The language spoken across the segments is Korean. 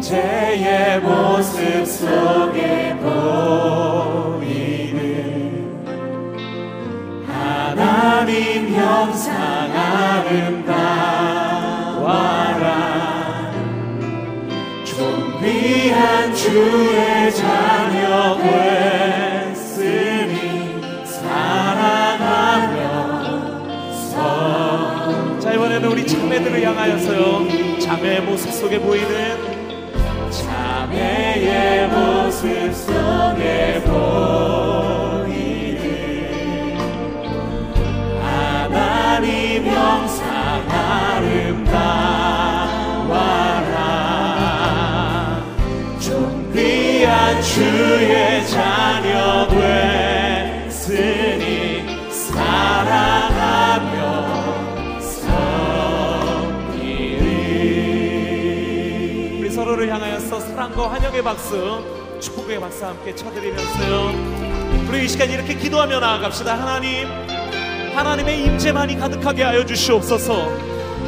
존재의 모습 속에 보이는 하나님 형상 아름다워라. 존귀한 주의 자녀 됐으니 사랑하며 자 이번에는 우리 자매들을 향하여서요. 자매의 모습 속에 보이는 주의 자녀 됐으니 사랑하며 섬기리. 우리 서로를 향하여서 사랑과 환영의 박수 축복의 박수 함께 쳐드리면서요. 우리 이 시간 이렇게 기도하며 나아갑시다. 하나님 하나님의 임재만이 가득하게 하여 주시옵소서.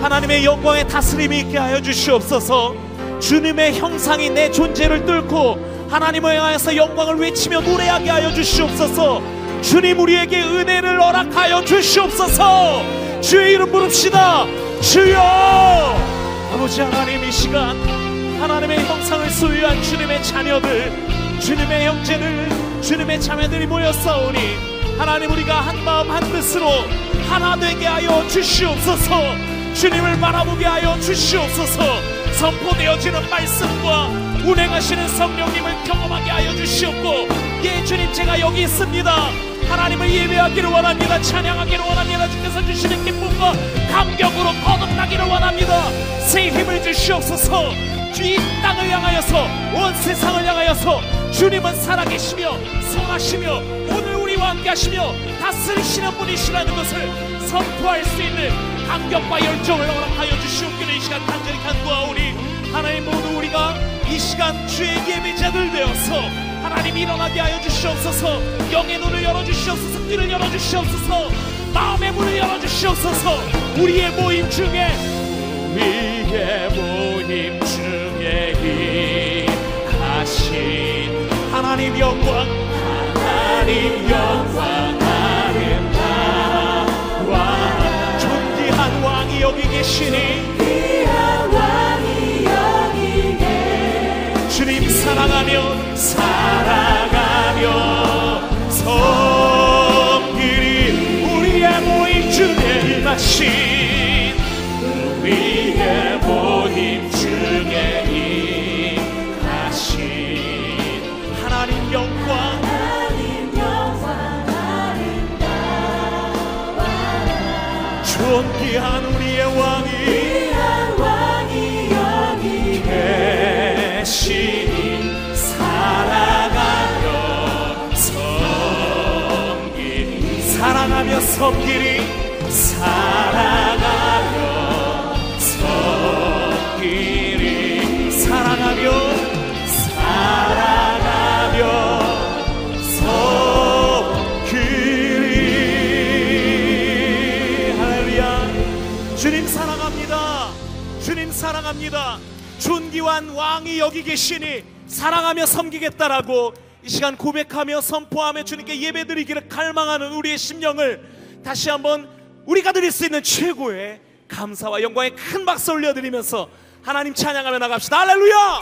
하나님의 영광의 다스림이 있게 하여 주시옵소서. 주님의 형상이 내 존재를 뚫고 하나님을 향해서 영광을 외치며 노래하게 하여 주시옵소서. 주님 우리에게 은혜를 허락하여 주시옵소서. 주의 이름 부릅시다. 주여! 아버지 하나님 이 시간 하나님의 형상을 소유한 주님의 자녀들 주님의 형제들 주님의 자매들이 모였사오니 하나님 우리가 한 마음 한 뜻으로 하나 되게 하여 주시옵소서. 주님을 바라보게 하여 주시옵소서. 선포되어지는 말씀과 운행하시는 성령님을 경험하게 하여 주시옵고 예 주님 제가 여기 있습니다. 하나님을 예배하기를 원합니다. 찬양하기를 원합니다. 주께서 주시는 기쁨과 감격으로 거듭나기를 원합니다. 새 힘을 주시옵소서. 주이 땅을 향하여서 온 세상을 향하여서 주님은 살아계시며 성하시며 오늘 우리와 함께 하시며 다스리시는 분이시라는 것을 선포할 수 있는 감격과 열정을 허락하여 주시옵기를 이 시간 간절히 간구하오니 하나님 모두 우리가 이 시간 주의 예배 자들 되어서 하나님 일어나게 하여 주시옵소서. 영의 눈을 열어주시옵소서. 귀를 열어주시옵소서. 마음의 문을 열어주시옵소서. 우리의 모임 중에 우리의 모임 중에 임하신 하나님 영광 하나님 영광 아름다워 존귀한 왕이 여기 계시니 하신 우리의 모임 중에 임하신 하나님 영광. 존귀한 우리의 왕이 계시니 사랑하며 섬기리 사랑하며 섬기리. 사랑하며 섬기리. 사랑하며 주님 사랑합니다. 존귀한 왕이 여기 계시니 사랑하며 섬기겠다라고 이 시간 고백하며 선포하며 주님께 예배드리기를 갈망하는 우리의 심령을 다시 한번 우리가 드릴 수 있는 최고의 감사와 영광의 큰 박수 올려드리면서 하나님 찬양하며 나갑시다. 할렐루야!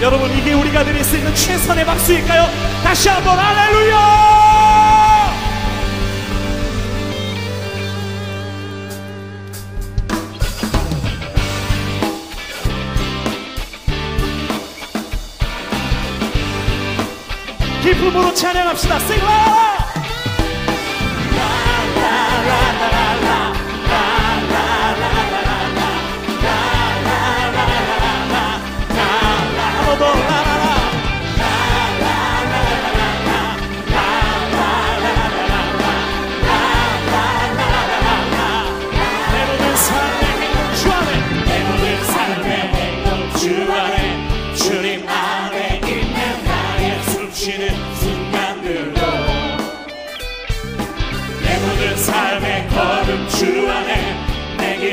여러분 이게 우리가 드릴 수 있는 최선의 박수일까요? 다시 한번 할렐루야 기쁨으로 찬양합시다. Loud!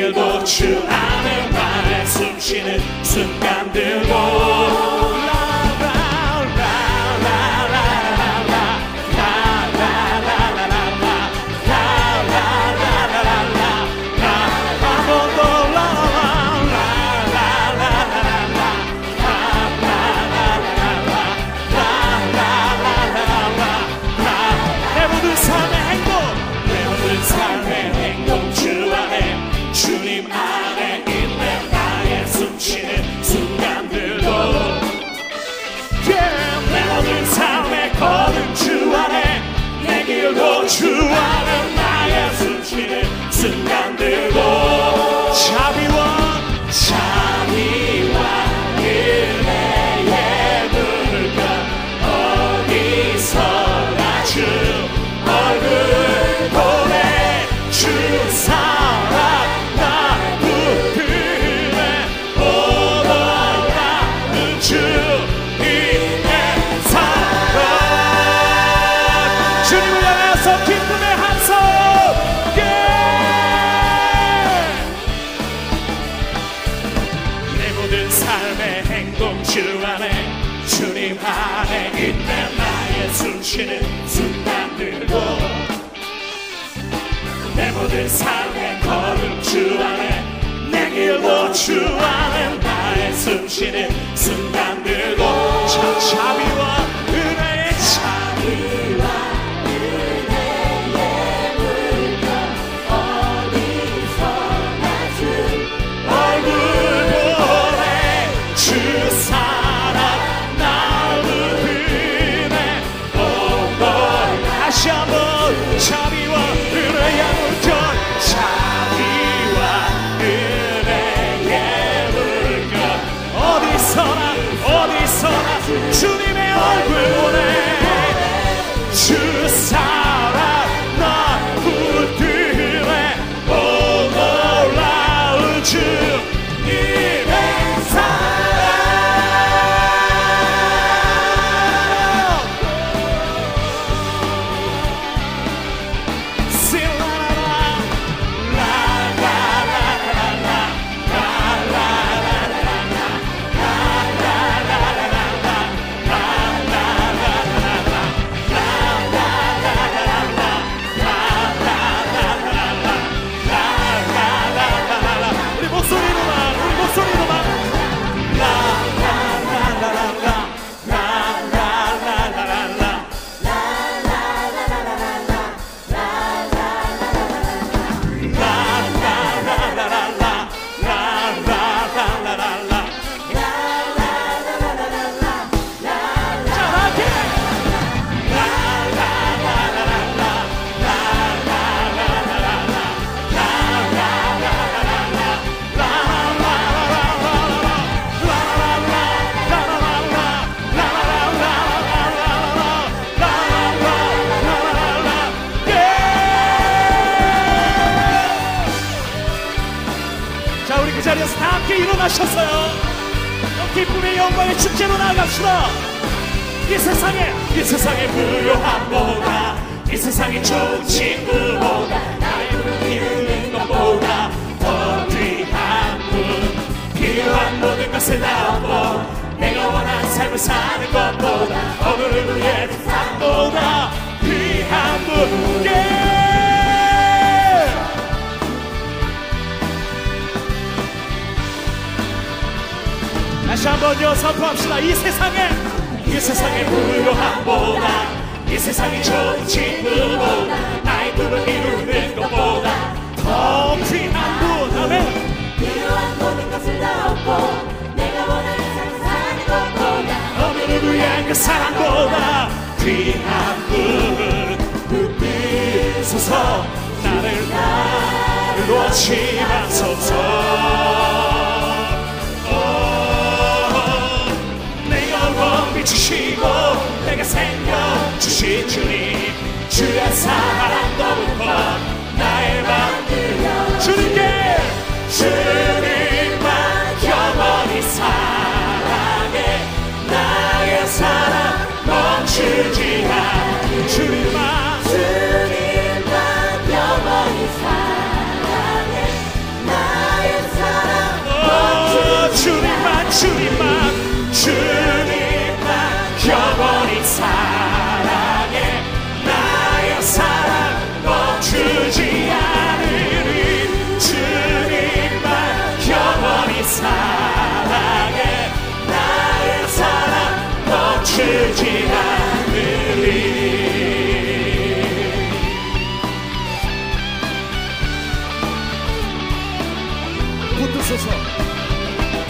길고 주 안에 나의 숨쉬는 순간들도 안에 나의 숨쉬는 자리에서 다 함께 일어나셨어요 어, 기쁨의 영광의 축제로 나아갑시다 이 세상에 이 세상의 부요함보다 이 세상의 친구보다 나의 부를 이루는 것보다 더 귀한 분 필요한 모든 것을 나오고 내가 원하는 삶을 사는 것보다 어느 누구의 삶보다 귀한 분 예! 다시 한번요 선포합시다. 이 세상에 이 세상의 부요함보다. 이 세상의 좋은 친구보다. 나의 꿈을 이루는 것보다 더 귀한 분 아멘. 필요한 모든 것을 다 얻고 내가 원하는 삶을 사는 것보다. 어느 누구의 그 사랑보다. 귀한 분 붙드소서. 나를 나를 놓지 마소서 생명 주신 주님 주의 사랑 더욱 것 나의 마음을 주님께 주님만 겸허히 사랑해. 나의 사랑 멈추지 않 주님만 주님만 영원히 사랑해. 나의 사랑 어, 멈추지 주님만 주님만 으리 붙드소서.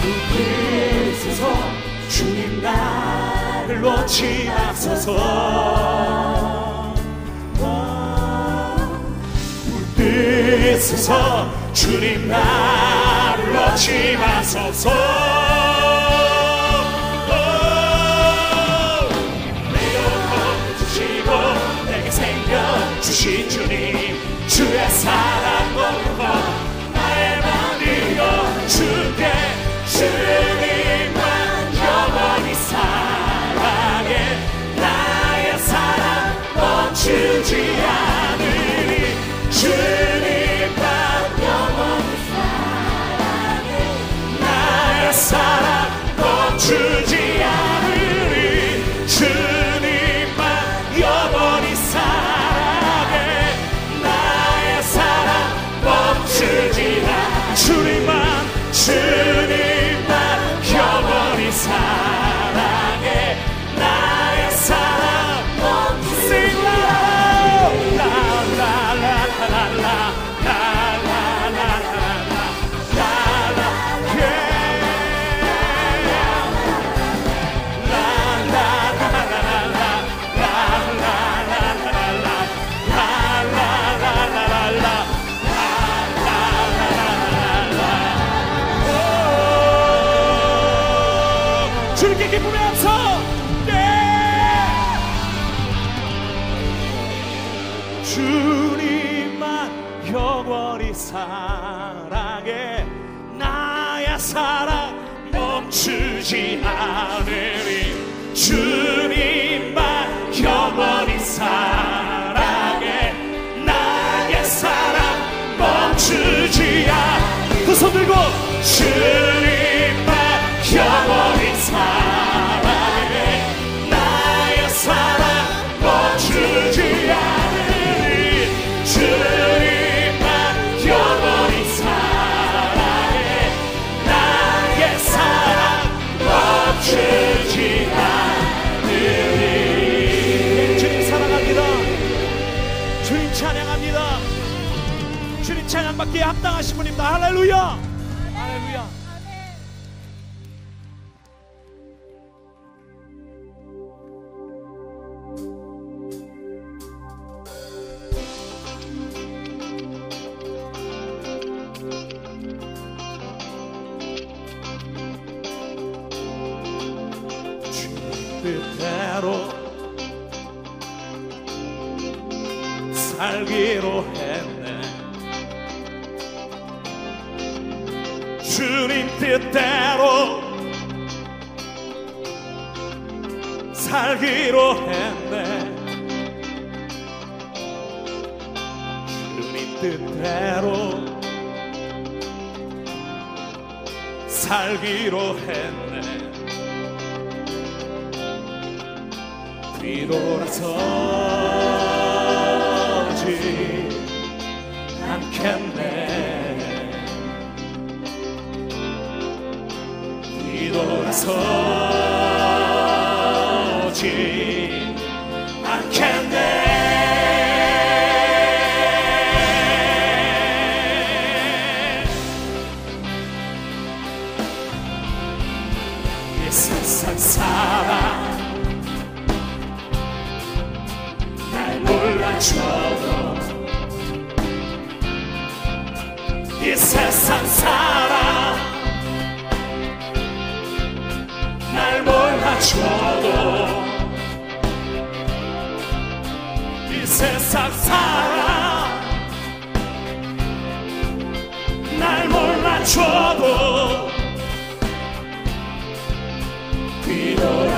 붙드소서. 주님 나를 놓지 마소서. 붙드소서. 주님 나를 놓지 마소서 주신 주님 주의 사랑 멈추지 않으리. 주님만 영원히 사랑해 나의 사랑 멈추지 않두손 들고 주 주님 뜻대로 살기로 했네. 주님 뜻대로 살기로 했네. 뒤돌아서지 않겠네 서지 않겠네 이 세상 사람 몰라줘도 이 세상 사람 날 몰라줘도 뒤돌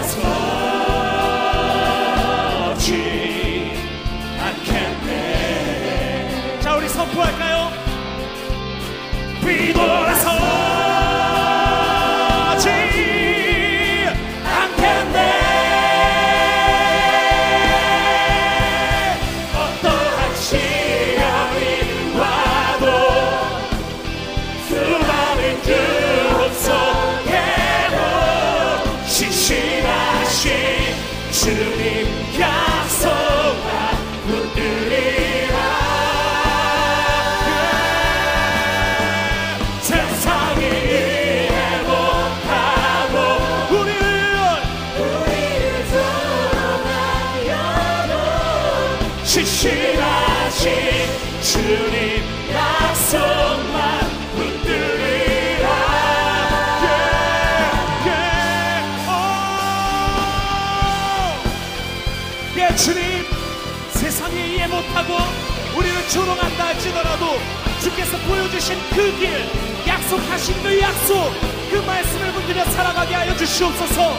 보여주신 그 길, 약속하신 그 약속, 그 말씀을 분들여 살아가게 하여 주시옵소서.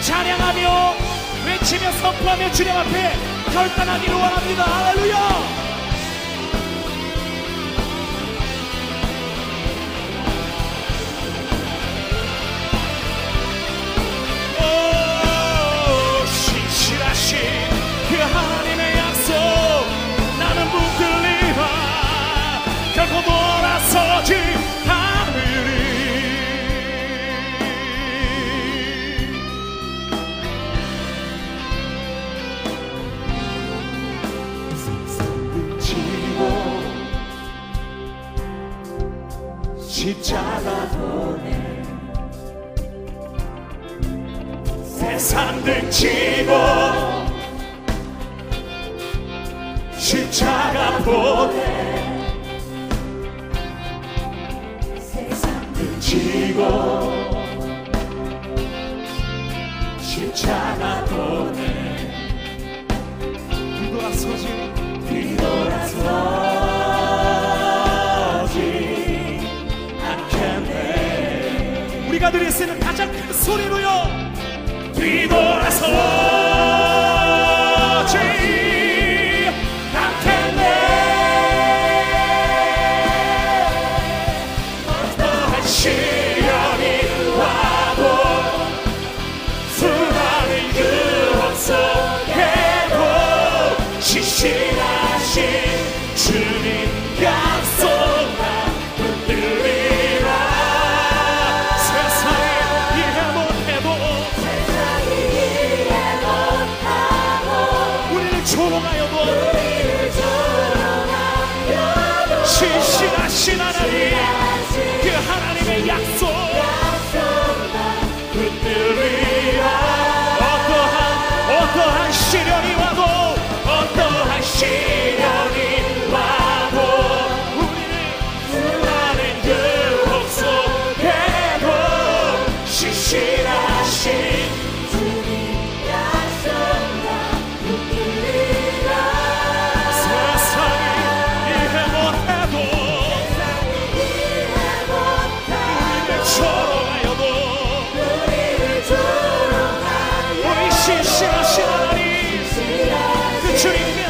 찬양하며 외치며 선포하며 주님 앞에 결단하기를 원합니다. 할렐루야! 지고 십자가 보내 세상 그치고 십자가 보내 뒤돌아서지 뒤돌아서 우리가 드릴 수 있는 가장 큰 소리로요. pido razón. 신실하신 하나님. 그 주님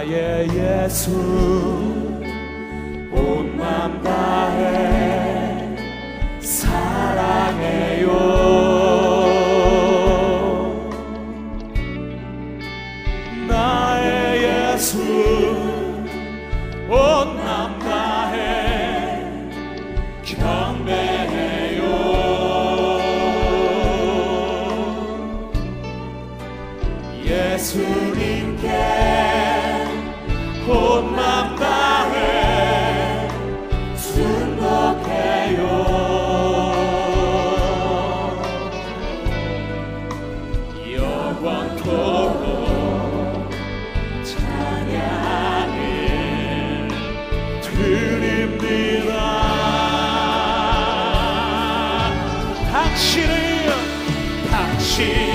나의 예수 온 맘 다해 사랑해요. 주님입니다. 당신을 당신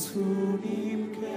예수님께.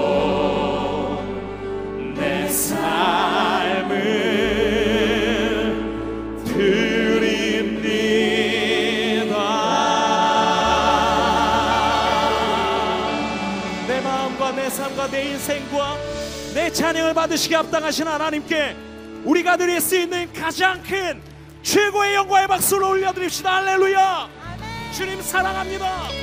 찬양을 받으시기 합당하신 하나님께 우리가 드릴 수 있는 가장 큰 최고의 영광의 박수를 올려드립시다. 할렐루야. 주님 사랑합니다